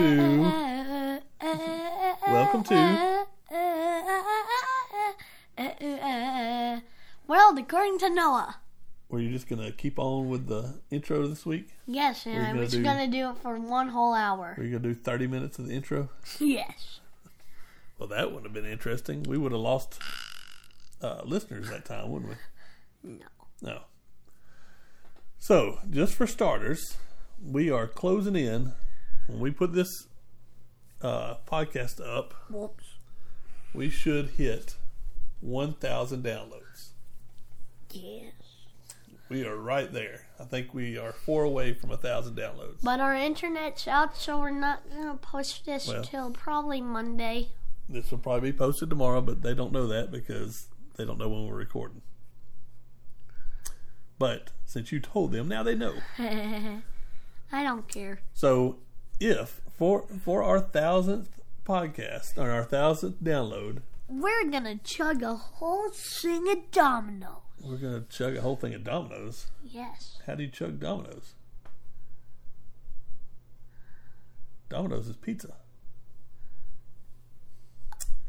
to Welcome to World according to Noah. Were you just gonna keep on with the intro this week? Yes, and We're I'm gonna just do- gonna do it for one whole hour. Were you gonna do thirty minutes of the intro? Yes. Well, that would have been interesting. We would have lost uh, listeners that time, wouldn't we? No. No. So, just for starters, we are closing in. When we put this uh, podcast up, Whoops. we should hit 1,000 downloads. Yes. We are right there. I think we are four away from a thousand downloads. But our internet's out, so we're not gonna post this Well. till probably Monday. This will probably be posted tomorrow, but they don't know that because they don't know when we're recording. But since you told them, now they know. I don't care. So if for for our thousandth podcast or our thousandth download, We're gonna chug a whole thing of dominoes. we're gonna chug a whole thing of Dominoes. Yes. How do you chug Dominoes? Dominoes is pizza.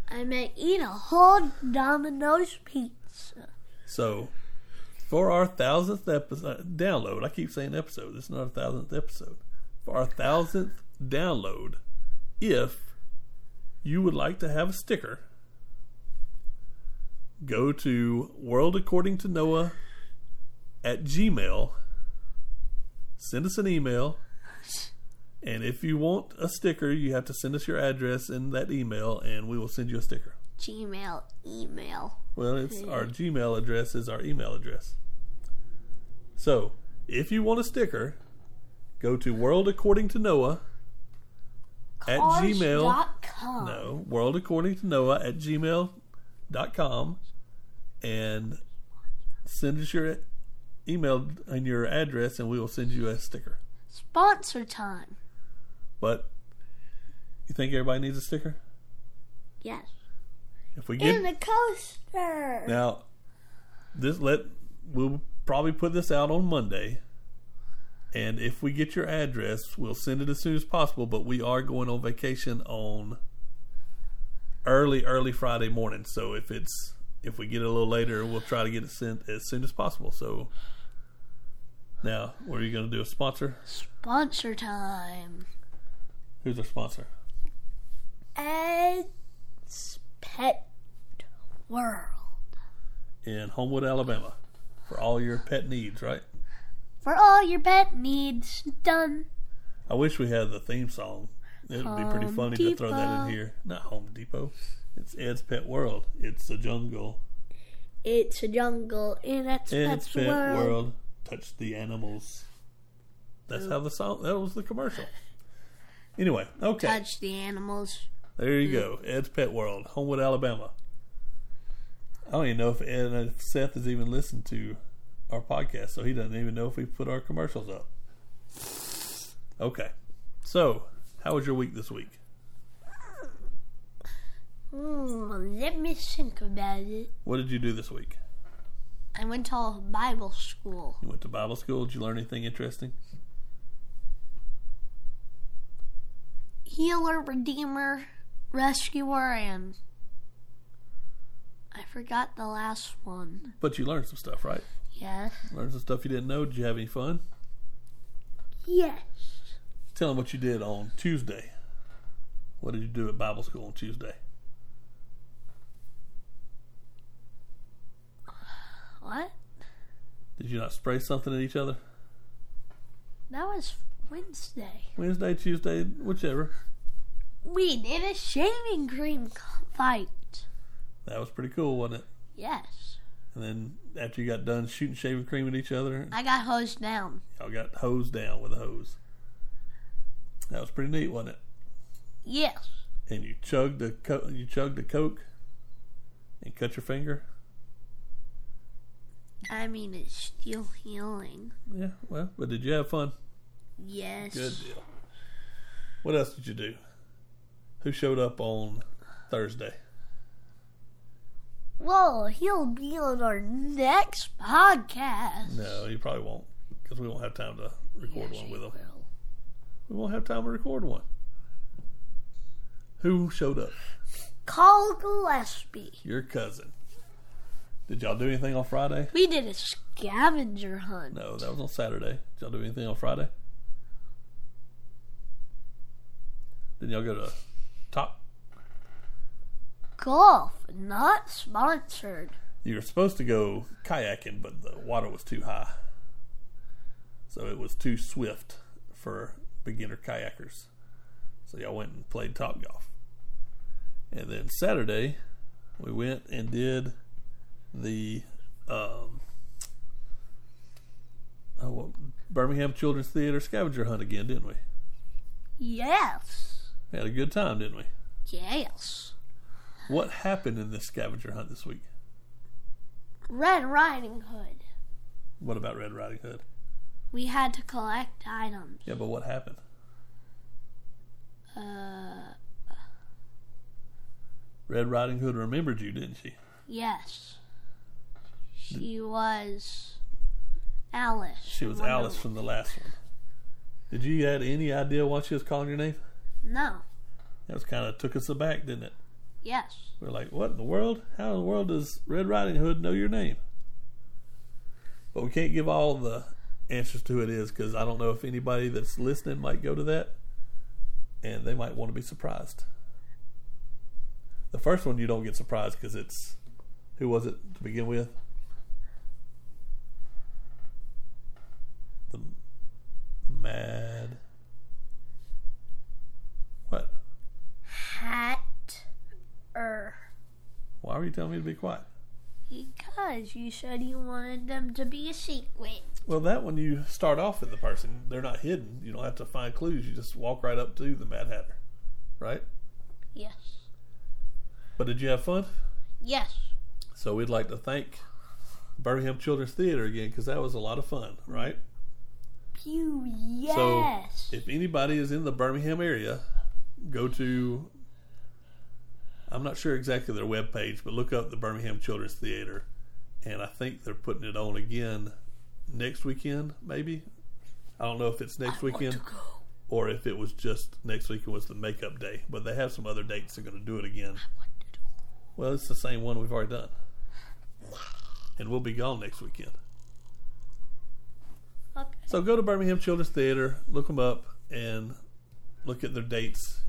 I may eat a whole Domino's pizza. So for our thousandth episode uh, download, I keep saying episode. This is not a thousandth episode. For our thousandth download, if you would like to have a sticker, go to World According to Noah at Gmail. Send us an email. And if you want a sticker, you have to send us your address in that email, and we will send you a sticker. Gmail email. Well, it's our Gmail address is our email address. So, if you want a sticker, go to World According to Noah at Gmail. Cars.com. No, World According to Noah at gmail.com and send us your email and your address, and we will send you a sticker. Sponsor time. But you think everybody needs a sticker? Yes. If we get In the coaster. Now, this let we'll probably put this out on Monday, and if we get your address, we'll send it as soon as possible. But we are going on vacation on early, early Friday morning. So if it's if we get it a little later, we'll try to get it sent as soon as possible. So now, what are you going to do? A sponsor? Sponsor time. Who's our sponsor? Ed's Pet World. In Homewood, Alabama, for all your pet needs. Right? For all your pet needs done. I wish we had the theme song. It would be pretty Home funny to throw that Depot. in here. Not Home Depot. It's Ed's Pet World. It's a jungle. It's a jungle in Ed's, Ed's Pet's Pet World. World. Touch the animals. That's how the song. That was the commercial. Anyway, okay. Touch the animals. There you mm. go. Ed's Pet World, Homewood, Alabama. I don't even know if Ed and if Seth has even listened to our podcast, so he doesn't even know if we put our commercials up. Okay. So, how was your week this week? Hmm, let me think about it. What did you do this week? I went to Bible school. You went to Bible school. Did you learn anything interesting? Healer, Redeemer, Rescuer, and I forgot the last one. But you learned some stuff, right? Yes. Learned some stuff you didn't know. Did you have any fun? Yes. Tell them what you did on Tuesday. What did you do at Bible school on Tuesday? What? Did you not spray something at each other? That was Wednesday. Wednesday, Tuesday, whichever. We did a shaving cream fight. That was pretty cool, wasn't it? Yes. And then after you got done shooting shaving cream at each other, I got hosed down. y'all got hosed down with a hose. That was pretty neat, wasn't it? Yes. And you chugged the co- you chugged the coke and cut your finger. I mean, it's still healing. Yeah, well, but did you have fun? Yes. Good deal. What else did you do? Who showed up on Thursday? Well, he'll be on our next podcast. No, he probably won't because we won't have time to record Yes, one with him. will. We won't have time to record one. Who showed up? Carl Gillespie. Your cousin. Did y'all do anything on Friday? We did a scavenger hunt. No, that was on Saturday. Did y'all do anything on Friday? Did y'all go to Top? Golf, not sponsored. You were supposed to go kayaking, but the water was too high. So it was too swift for beginner kayakers. So y'all went and played Top Golf. And then Saturday, we went and did the um, oh, Birmingham Children's Theater scavenger hunt again, didn't we? Yes. We had a good time, didn't we? Yes. What happened in this scavenger hunt this week? Red Riding Hood. What about Red Riding Hood? We had to collect items. Yeah, but what happened? Uh, Red Riding Hood remembered you, didn't she? yes. She was Alice. She was Alice from the last one. Did you had any idea why she was calling your name? No. That was kind of took us aback, didn't it? Yes. We are like, what in the world? How in the world does Red Riding Hood know your name? But we can't give all the answers to it is because I don't know if anybody that's listening might go to that and they might want to be surprised. The first one you don't get surprised because it's who was it to begin with? The mad what? Hat. Er. Why were you telling me to be quiet? Because you said you wanted them to be a secret. Well, that one you start off with the person. They're not hidden. You don't have to find clues. You just walk right up to the Mad Hatter, right? Yes. But did you have fun? Yes. So we'd like to thank Birmingham Children's Theater again because that was a lot of fun, right? Pew, yes. So if anybody is in the Birmingham area, go to I'm not sure exactly their web page, but look up the Birmingham Children's Theater, and I think they're putting it on again next weekend, maybe. I don't know if it's next I weekend or if it was just next weekend was the makeup day, but they have some other dates they're going to do it again. I want to go. Well, it's the same one we've already done, and we'll be gone next weekend. Okay. So go to Birmingham Children's Theater, look them up, and look at their dates.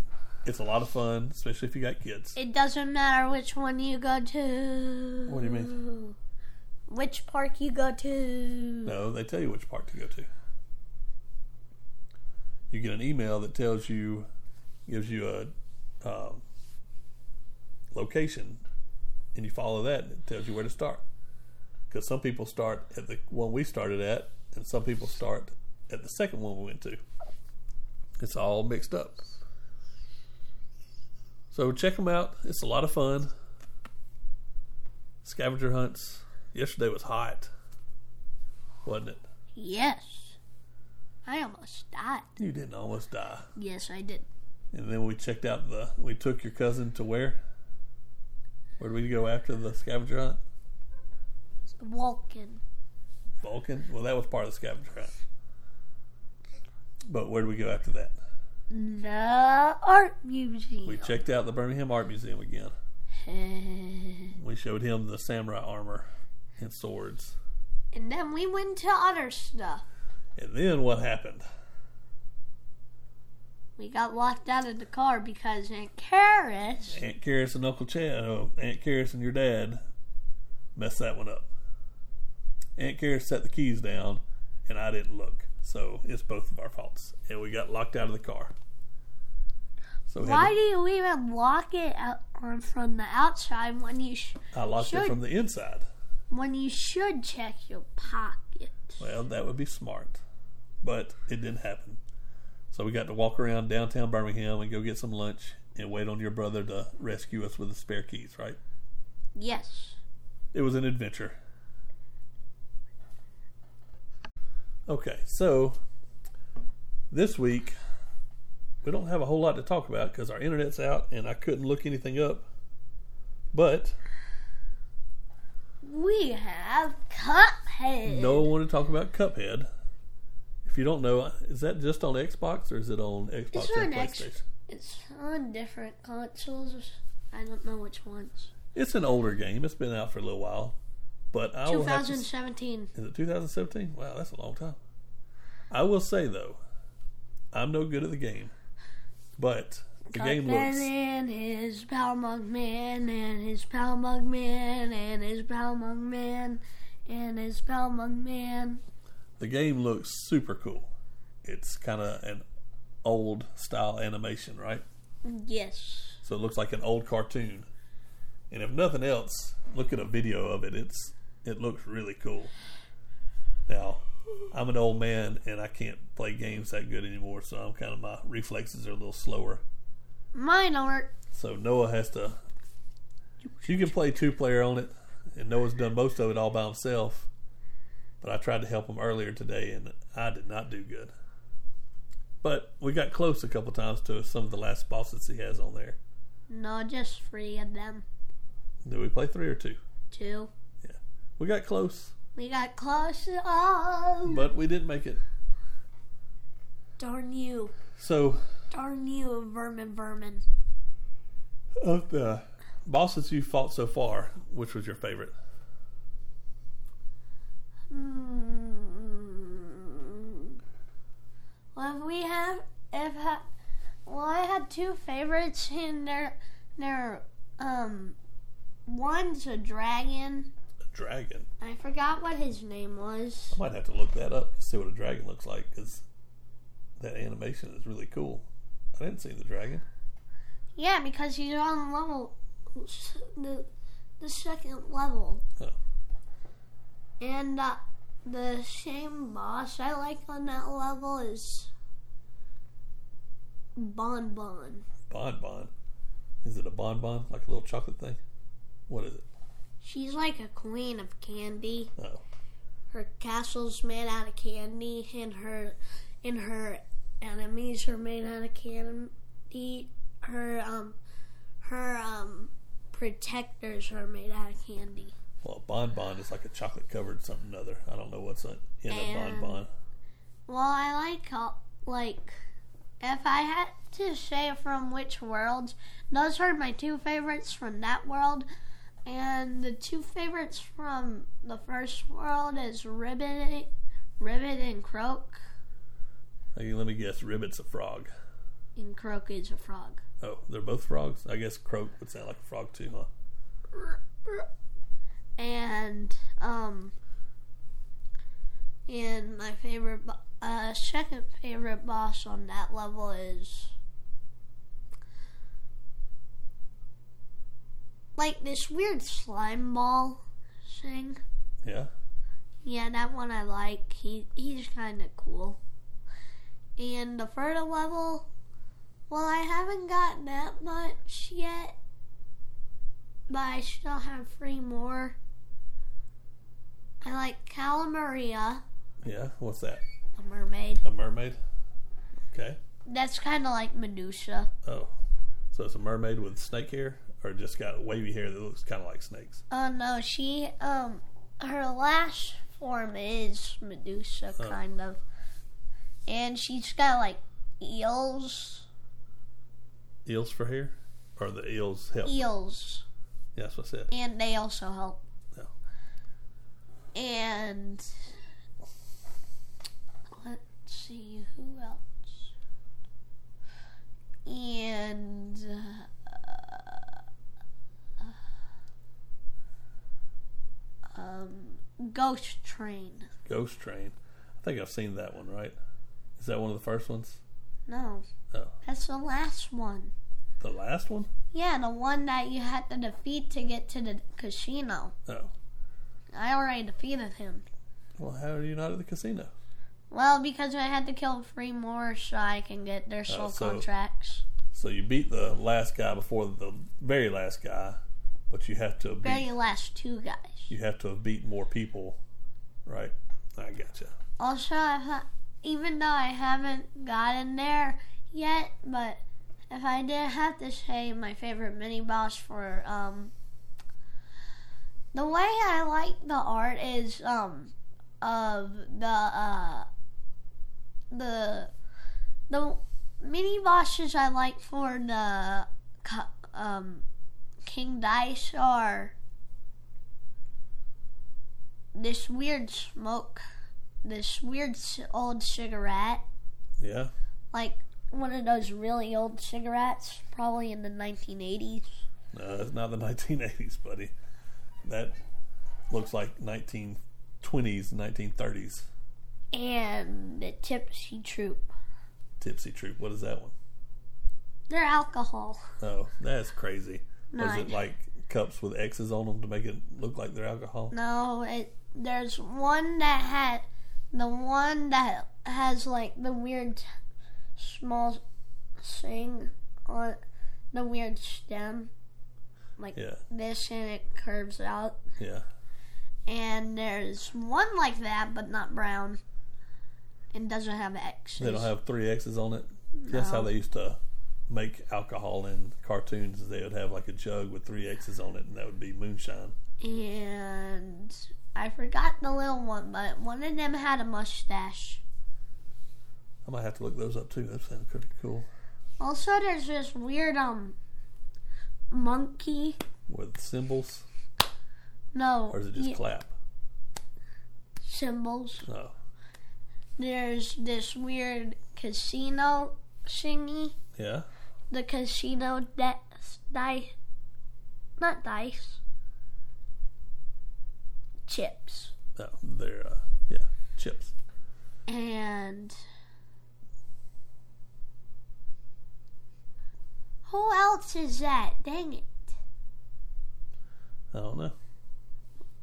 It's a lot of fun, especially if you got kids. It doesn't matter which one you go to. What do you mean? Which park you go to. No, they tell you which park to go to. You get an email that tells you, gives you a um, location, and you follow that, and it tells you where to start. Because some people start at the one we started at, and some people start at the second one we went to. It's all mixed up. So check them out. It's a lot of fun. Scavenger hunts. Yesterday was hot, wasn't it? Yes. I almost died. You didn't almost die. Yes, I did. And then we checked out the. We took your cousin to where? Where did we go after the scavenger hunt? Walking. Vulcan. Well, that was part of the scavenger hunt. But where did we go after that? The art museum. We checked out the Birmingham Art Museum again. We showed him the samurai armor and swords. and then we went to other stuff. And then what happened? We got locked out of the car because Aunt Karis Aunt Karis and Uncle Chad, oh, Aunt Karis and your dad messed that one up. Aunt Karis set the keys down, and I didn't look. So it's both of our faults. And we got locked out of the car. So Why to- do you even lock it out from the outside when you sh- I locked it from the inside. when you should check your pocket? Well, that would be smart. But it didn't happen. So we got to walk around downtown Birmingham and go get some lunch and wait on your brother to rescue us with the spare keys, right? Yes. It was an adventure. Okay, so this week we don't have a whole lot to talk about because our internet's out and I couldn't look anything up. But We have Cuphead. Noah wanted to talk about Cuphead. If you don't know, is that just on Xbox or is it on Xbox It's and on X- PlayStation? It's on different consoles. I don't know which ones. It's an older game. It's been out for a little while, but I will have to. 2017. Is it 2017? Wow, that's a long time. I will say though, I'm no good at the game, but the game Cuphead looks. and his pal Mugman and his pal Mugman and his pal Mugman and his pal Mugman. The game looks super cool. It's kind of an old style animation, right? Yes. So it looks like an old cartoon. And if nothing else, look at a video of it. It's it looks really cool. Now, I'm an old man and I can't play games that good anymore, so I'm kind of my reflexes are a little slower. Mine aren't. So Noah has to. You can play two player on it, and Noah's done most of it all by himself. But I tried to help him earlier today, and I did not do good. But we got close a couple times to some of the last bosses he has on there. No, just three of them. Did we play three or two? Two. We got close, We got close. Oh, but we didn't make it. darn you. So, Darn you, vermin, vermin. of the bosses you fought so far, which was your favorite? Hmm. Well, if we have, if ha, well, I had two favorites, and they're, they're, um, one's a dragon. Dragon. I forgot what his name was. I might have to look that up to see what a dragon looks like because that animation is really cool. I didn't see the dragon. Yeah, because he's on level, the, the second level. Oh. And uh, the same boss I like on that level is Bon Bon. Bonbon. Is it a bonbon? Like a little chocolate thing? What is it? She's like a queen of candy. Oh. Her castle's made out of candy, and her and her enemies are made out of candy. Her um her um protectors are made out of candy. Well, bonbon is like a chocolate covered something or other. I don't know what's in a bonbon. Well, I like like if I had to say from which worlds, those are my two favorites from that world, and the two favorites from the first world is Ribbit, Ribbit and Croak, Hey, let me guess. Ribbit's a frog. and Croak is a frog. Oh, they're both frogs? I guess croak would sound like a frog too, huh? And um, and my favorite, bo- uh, second favorite boss on that level is like this weird slime ball thing. Yeah. Yeah, that one I like. He he's kind of cool. And the third level, well, I haven't gotten that much yet, but I still have three more. I like Cala Maria, Yeah. What's that? a mermaid. A mermaid? Okay. That's kind of like Medusa. Oh. So it's a mermaid with snake hair? Or just got wavy hair that looks kind of like snakes? Oh no, she um, her last form is Medusa, Oh. kind of, and she's got like eels. Eels for hair? Or the eels help? Eels. Yeah, that's what I said. and they also help. No. And let's see who else. And uh, um, Ghost Train. Ghost Train. I think I've seen that one, right? Is that one of the first ones? No, Oh. that's the last one. The last one? Yeah, the one that you had to defeat to get to the casino. Oh. I already defeated him. Well, how are you not at the casino? Well, because I had to kill three more so I can get their soul Oh, so- contracts. So you beat the last guy before the very last guy, but you have to Very beat, last two guys. you have to beat more people, right? I gotcha. Also, I, even though I haven't gotten there yet, but if I did have to say my favorite mini boss for um the way I like the art is um of the uh the the mini bosses I like for the um King Dice are this weird smoke this weird old cigarette, Yeah, like one of those really old cigarettes, probably in the 1980s. no, it's not the 1980s, buddy. That looks like 1920s, 1930s. And the Tipsy Troop. Tipsy Troop. What is that one? They're alcohol. Oh, that's crazy. No, Was it like cups with X's on them to make it look like they're alcohol? No, it. There's one that had the one that has like the weird small thing on the weird stem, like Yeah, this, and it curves out. yeah. And there's one like that, but not brown, and doesn't have X's. They don't have three X's on it. That's how they used to make alcohol in cartoons. They would have like a jug with three X's on it, and that would be moonshine. and I forgot the little one, but one of them had a mustache. I might have to look those up too. That sounds pretty cool. Also, there's this weird um monkey. With symbols, No, or is it just yeah, clap? symbols. No. There's this weird casino thingy. Yeah. The casino de- dice, not dice, chips. No. They're uh, yeah chips. And who else is that? Dang it. I don't know.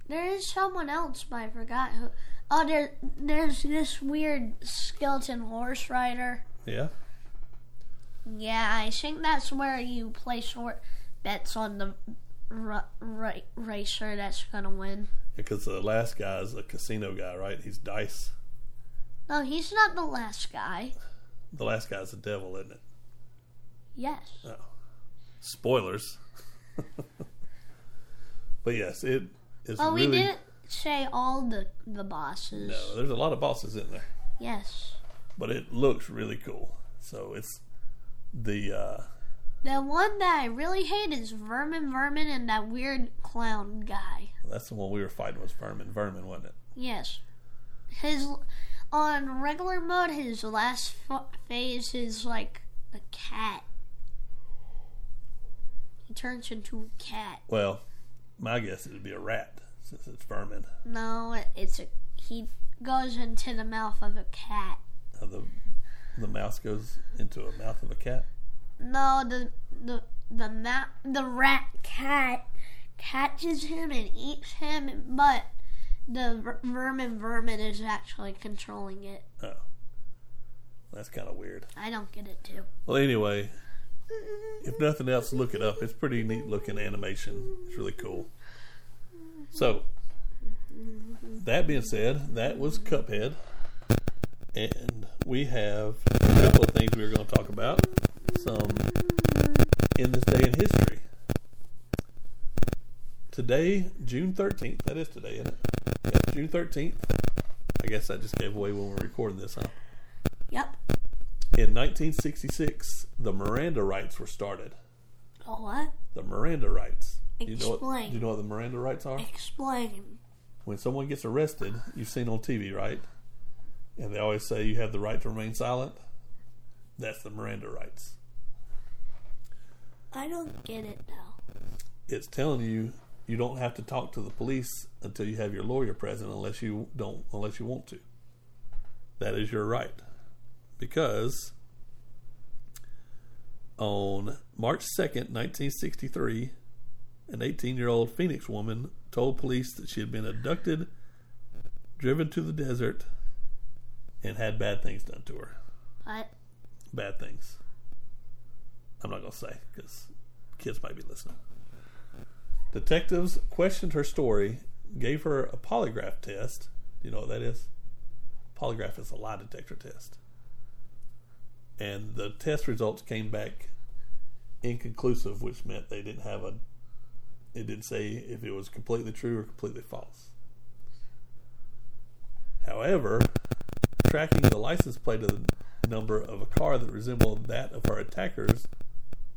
There is someone else, but I forgot who. Oh, there, there's this weird skeleton horse rider. Yeah. Yeah, I think that's where you place bets on the r- ra- racer that's gonna win. Because the last guy is a casino guy, right? He's dice. No, he's not the last guy. The last guy's the devil, isn't it? Yes. Oh. Spoilers. but yes, it is Oh, we didn't say all the the bosses. No, there's a lot of bosses in there, Yes. but it looks really cool. So it's the uh, The one that I really hate is Vermin Vermin and that weird clown guy. that's the one we were fighting was Vermin. Vermin, wasn't it? Yes. His on regular mode, his last phase is like a cat. He turns into a cat. Well, my guess it would be a rat since it's Vermin. No, it's a he goes into the mouth of a cat. Uh, the the mouse goes into a mouth of a cat. No, the the the ma- the rat cat catches him and eats him, but the ver- vermin vermin is actually controlling it. Oh, that's kind of weird. I don't get it too. Well, anyway, if nothing else, look it up. It's pretty neat looking animation. It's really cool. So, that being said, that was Cuphead. And we have a couple of things we are going to talk about. Some in this day in history. Today, June 13th, that is today, isn't it? Yeah, June 13th. I guess I just gave away when we're recording this, huh? Yep. In 1966, the Miranda rights were started. Oh what? The Miranda rights. Do you know what, Explain. do you know what the Miranda rights are? Explain. When someone gets arrested, you've seen on TV, right? And they always say you have the right to remain silent. That's the Miranda rights. I don't get it though. It's telling you you don't have to talk to the police until you have your lawyer present unless you don't unless you want to. That is your right. Because on March 2nd, 1963, an 18 year old Phoenix woman told police that she had been abducted, driven to the desert, and had bad things done to her. What? Bad things. I'm not going to say because kids might be listening. Detectives questioned her story, gave her a polygraph test. Do you know what that is? Polygraph is a lie detector test. And the test results came back inconclusive, which meant they didn't have a. It didn't say if it was completely true or completely false. However, tracking the license plate of the number of a car that resembled that of her attackers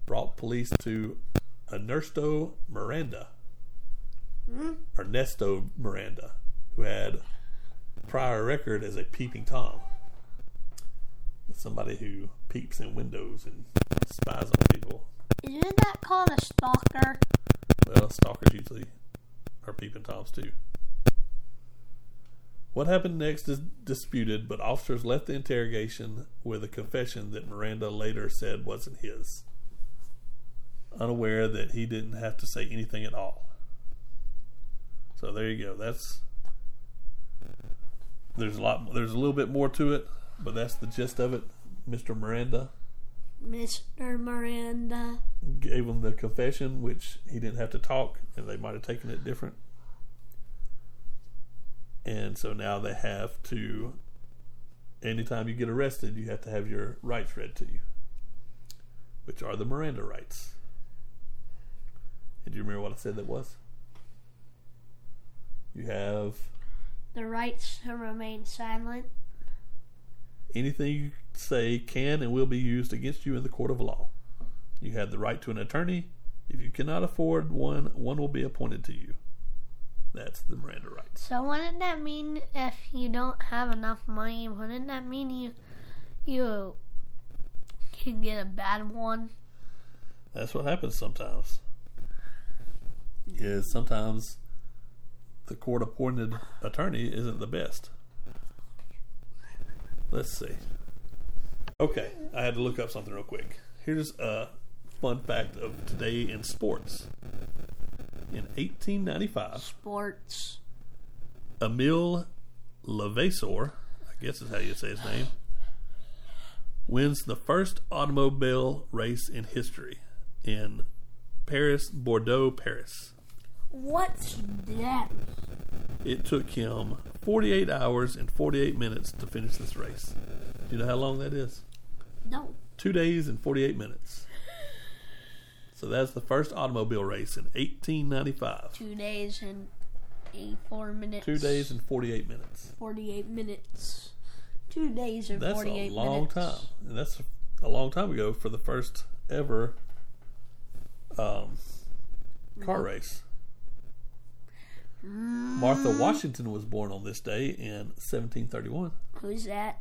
brought police to Ernesto Miranda, hmm? Ernesto Miranda, who had prior record as a peeping tom, somebody who peeps in windows and spies on people. Isn't that called a stalker? Well, stalkers usually are peeping toms too. What happened next is disputed, but officers left the interrogation with a confession that Miranda later said wasn't his, unaware that he didn't have to say anything at all. So there you go. That's there's a lot. There's a little bit more to it, but that's the gist of it. Mr. Miranda Mr. Miranda. gave him the confession, which he didn't have to talk, and they might have taken it different. And so now they have to, anytime you get arrested, you have to have your rights read to you, which are the Miranda rights. And do you remember what I said that was? You have The rights to remain silent. anything you say can and will be used against you in the court of law. You have the right to an attorney. If you cannot afford one, one will be appointed to you. That's the Miranda rights. So wouldn't that mean if you don't have enough money, wouldn't that mean you you can get a bad one? That's what happens sometimes. Is sometimes the court appointed attorney isn't the best. Let's see. Okay, I had to look up something real quick. Here's a fun fact of today in sports. In 1895, Sports. Emil Levassor, I guess is how you say his name, wins the first automobile race in history in Paris, Bordeaux, Paris. What's that? It took him 48 hours and 48 minutes to finish this race. Do you know how long that is? No. Two days and 48 minutes. So that's the first automobile race in 1895. Two days and eighty-four minutes. Two days and 48 minutes. forty-eight minutes. Two days and That's forty-eight a long minutes. time, and that's a long time ago for the first ever um, car race. Martha Washington was born on this day in 1731. Who's that?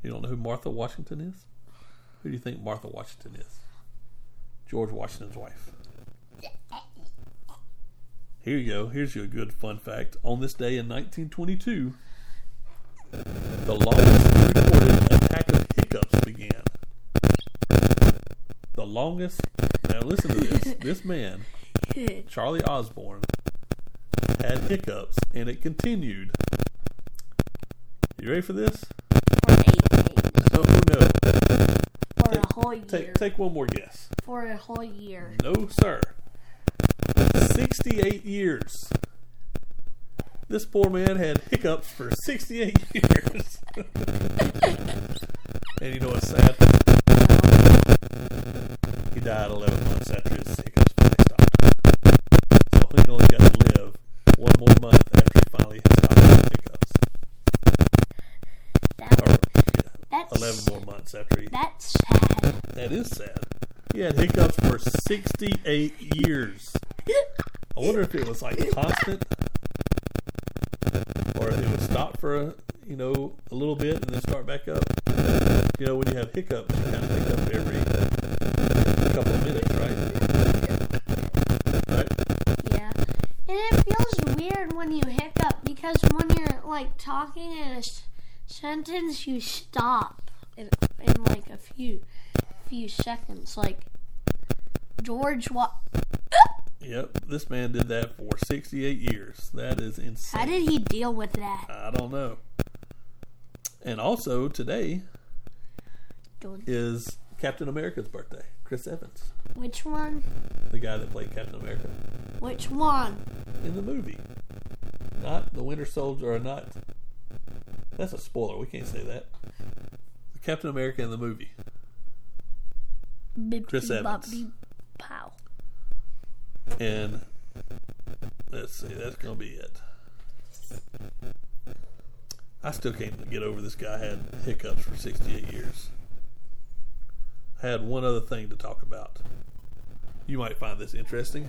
You don't know who Martha Washington is? Who do you think Martha Washington is? George Washington's wife. Here you go. Here's your good fun fact. On this day in 1922, the longest recorded attack of hiccups began. The longest. Now listen to this. This man, Charlie Osborne, had hiccups, and it continued. You ready for this? For eight days. Oh no! For a whole year. Take take one more guess. For a whole year. No, sir. 68 years. This poor man had hiccups for 68 years. and you know what's sad? He died 11 months after his hiccups finally stopped. So he only got to live one more month after he finally stopped his hiccups. That, Or, yeah, that's 11 more months after he. That's sad. That is sad. He hiccups for 68 years. I wonder if it was like constant, or if it would stop for a, you know a little bit and then start back up. You know, when you have hiccups, you kind of hiccup every couple of minutes, right? Right? Yeah. And it feels weird when you hiccup because when you're like talking in a s- sentence, you stop in, in like a few few seconds. Like George, what? Yep. This man did that for 68 years. That is insane. How did he deal with that? I don't know. And also today Don't- is Captain America's birthday. Chris Evans, Which one? the guy that played Captain America Which one? in the movie, not the Winter Soldier, or not. That's a spoiler. We can't say that. Captain America in the movie. Chris Evans. Pow. And let's see, that's gonna be it. I still can't get over this guy had hiccups for 68 years. I had one other thing to talk about. You might find this interesting.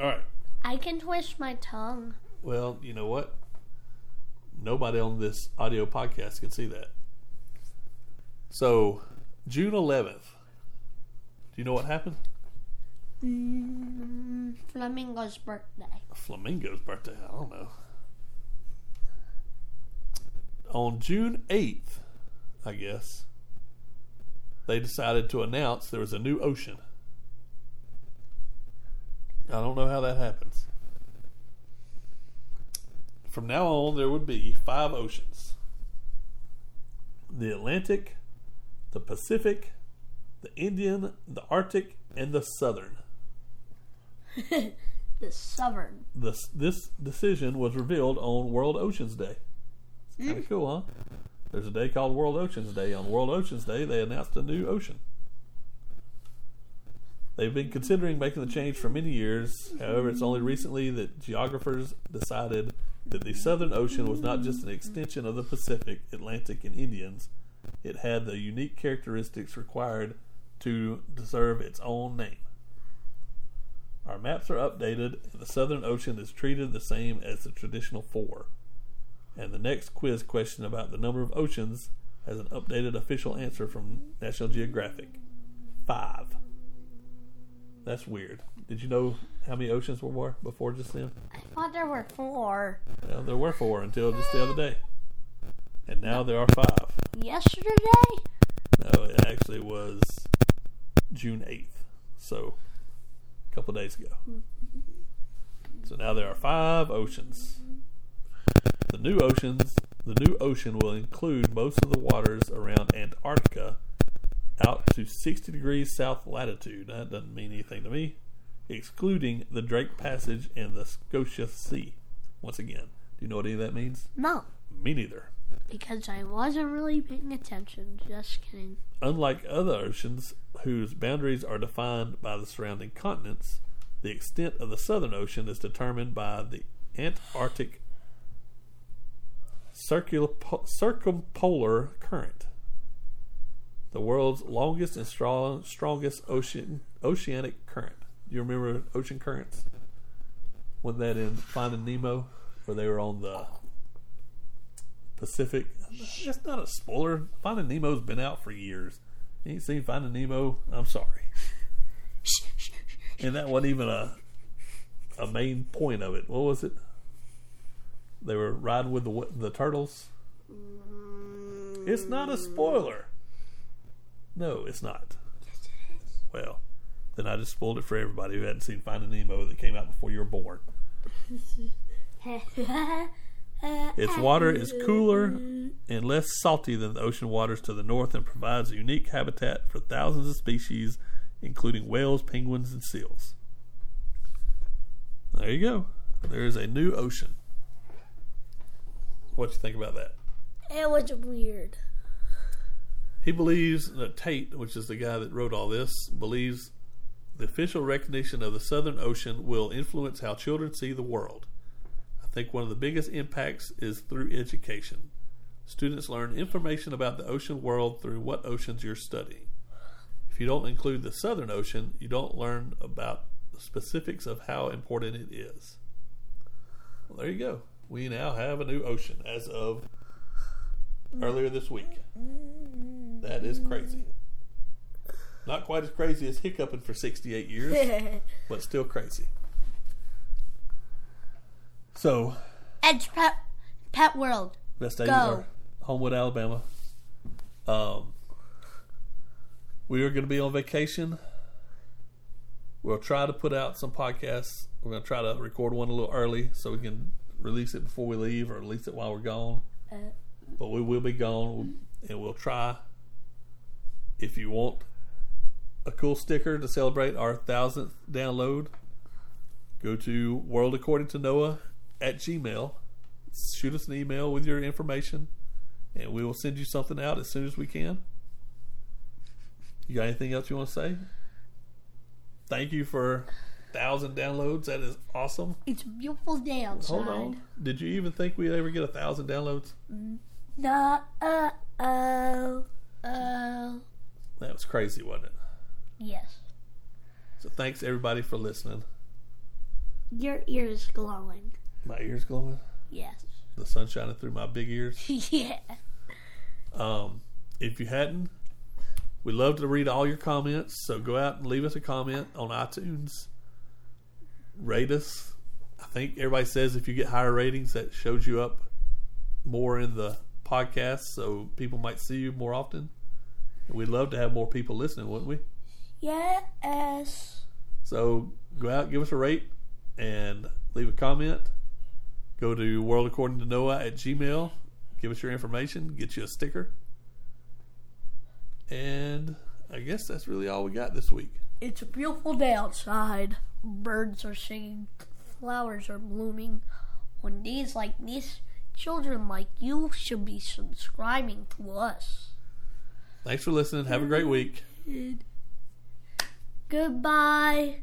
All right. I can twist my tongue. Well, you know what? Nobody on this audio podcast can see that. So, June 11th. Do you know what happened? Mm, Flamingo's birthday. Flamingo's birthday. I don't know. On June 8th, I guess, they decided to announce there was a new ocean. I don't know how that happens. From now on, there would be five oceans the Atlantic, the Pacific, the Indian, the Arctic, and the Southern. The Southern. this this decision was revealed on World Oceans Day. It's kind of mm. cool, huh? There's a day called World Oceans Day. On World Oceans Day, they announced a new ocean. They've been considering making the change for many years. However, it's only recently that geographers decided that the Southern Ocean was not just an extension of the Pacific, Atlantic, and Indians. It had the unique characteristics required to deserve its own name. Our maps are updated, and the Southern Ocean is treated the same as the traditional four. And the next quiz question about the number of oceans has an updated official answer from National Geographic five. That's weird. Did you know how many oceans there were before just then? I thought there were four. Well, there were four until just the other day. And now there are five. Yesterday? No, it actually was June 8th. So, a couple of days ago. So now there are five oceans. The new oceans, the new ocean will include most of the waters around Antarctica out to 60 degrees south latitude. That doesn't mean anything to me. Excluding the Drake Passage and the Scotia Sea. Once again, do you know what any of that means? No. Me neither. Because I wasn't really paying attention. Just kidding. Unlike other oceans whose boundaries are defined by the surrounding continents, the extent of the Southern Ocean is determined by the Antarctic circumpolar current, the world's longest and strong, strongest ocean oceanic current. You remember ocean currents? Wasn't that in Finding Nemo, where they were on the Pacific? That's not a spoiler. Finding Nemo's been out for years. You ain't seen Finding Nemo? I'm sorry. And that wasn't even a a main point of it. What was it? They were riding with the the turtles. It's not a spoiler. No, it's not. Yes, it is. Well, then I just spoiled it for everybody who hadn't seen Finding Nemo that came out before you were born. Its water is cooler and less salty than the ocean waters to the north and provides a unique habitat for thousands of species, including whales, penguins, and seals. There you go. There is a new ocean. What do you think about that? It was weird. He believes that Tait, which is the guy that wrote all this, believes the official recognition of the Southern Ocean will influence how children see the world. I think one of the biggest impacts is through education. Students learn information about the ocean world through what oceans you're studying. If you don't include the Southern Ocean, you don't learn about the specifics of how important it is. Well, there you go. We now have a new ocean as of earlier this week. That is crazy. Not quite as crazy as hiccuping for 68 years, but still crazy. So, Ed's Pet, Pet World. best days Go. are Homewood, Alabama. Um, we are going to be on vacation. We'll try to put out some podcasts. We're going to try to record one a little early so we can release it before we leave or release it while we're gone. Uh, but we will be gone, and we'll try. If you want a cool sticker to celebrate our thousandth download, go to World According to Noah at Gmail. Shoot us an email with your information, and we will send you something out as soon as we can. You got anything else you want to say? Thank you for thousand downloads. That is awesome. It's a beautiful day outside. Hold on. Did you even think we'd ever get a thousand downloads? No, uh, oh, oh. That was crazy, wasn't it? Yes. So thanks everybody for listening. Your ear is glowing. My ears glowing. Yes. The sun shining through my big ears. yeah. Um, if you hadn't, we love to read all your comments. So go out and leave us a comment on iTunes. Rate us. I think everybody says if you get higher ratings, that shows you up more in the podcast, so people might see you more often. We'd love to have more people listening, wouldn't we? Yes. So go out, give us a rate, and leave a comment. Go to World According to Noah at Gmail. Give us your information. Get you a sticker. And I guess that's really all we got this week. It's a beautiful day outside. Birds are singing. Flowers are blooming. On days like this, children like you should be subscribing to us. Thanks for listening. Have a great week. Goodbye.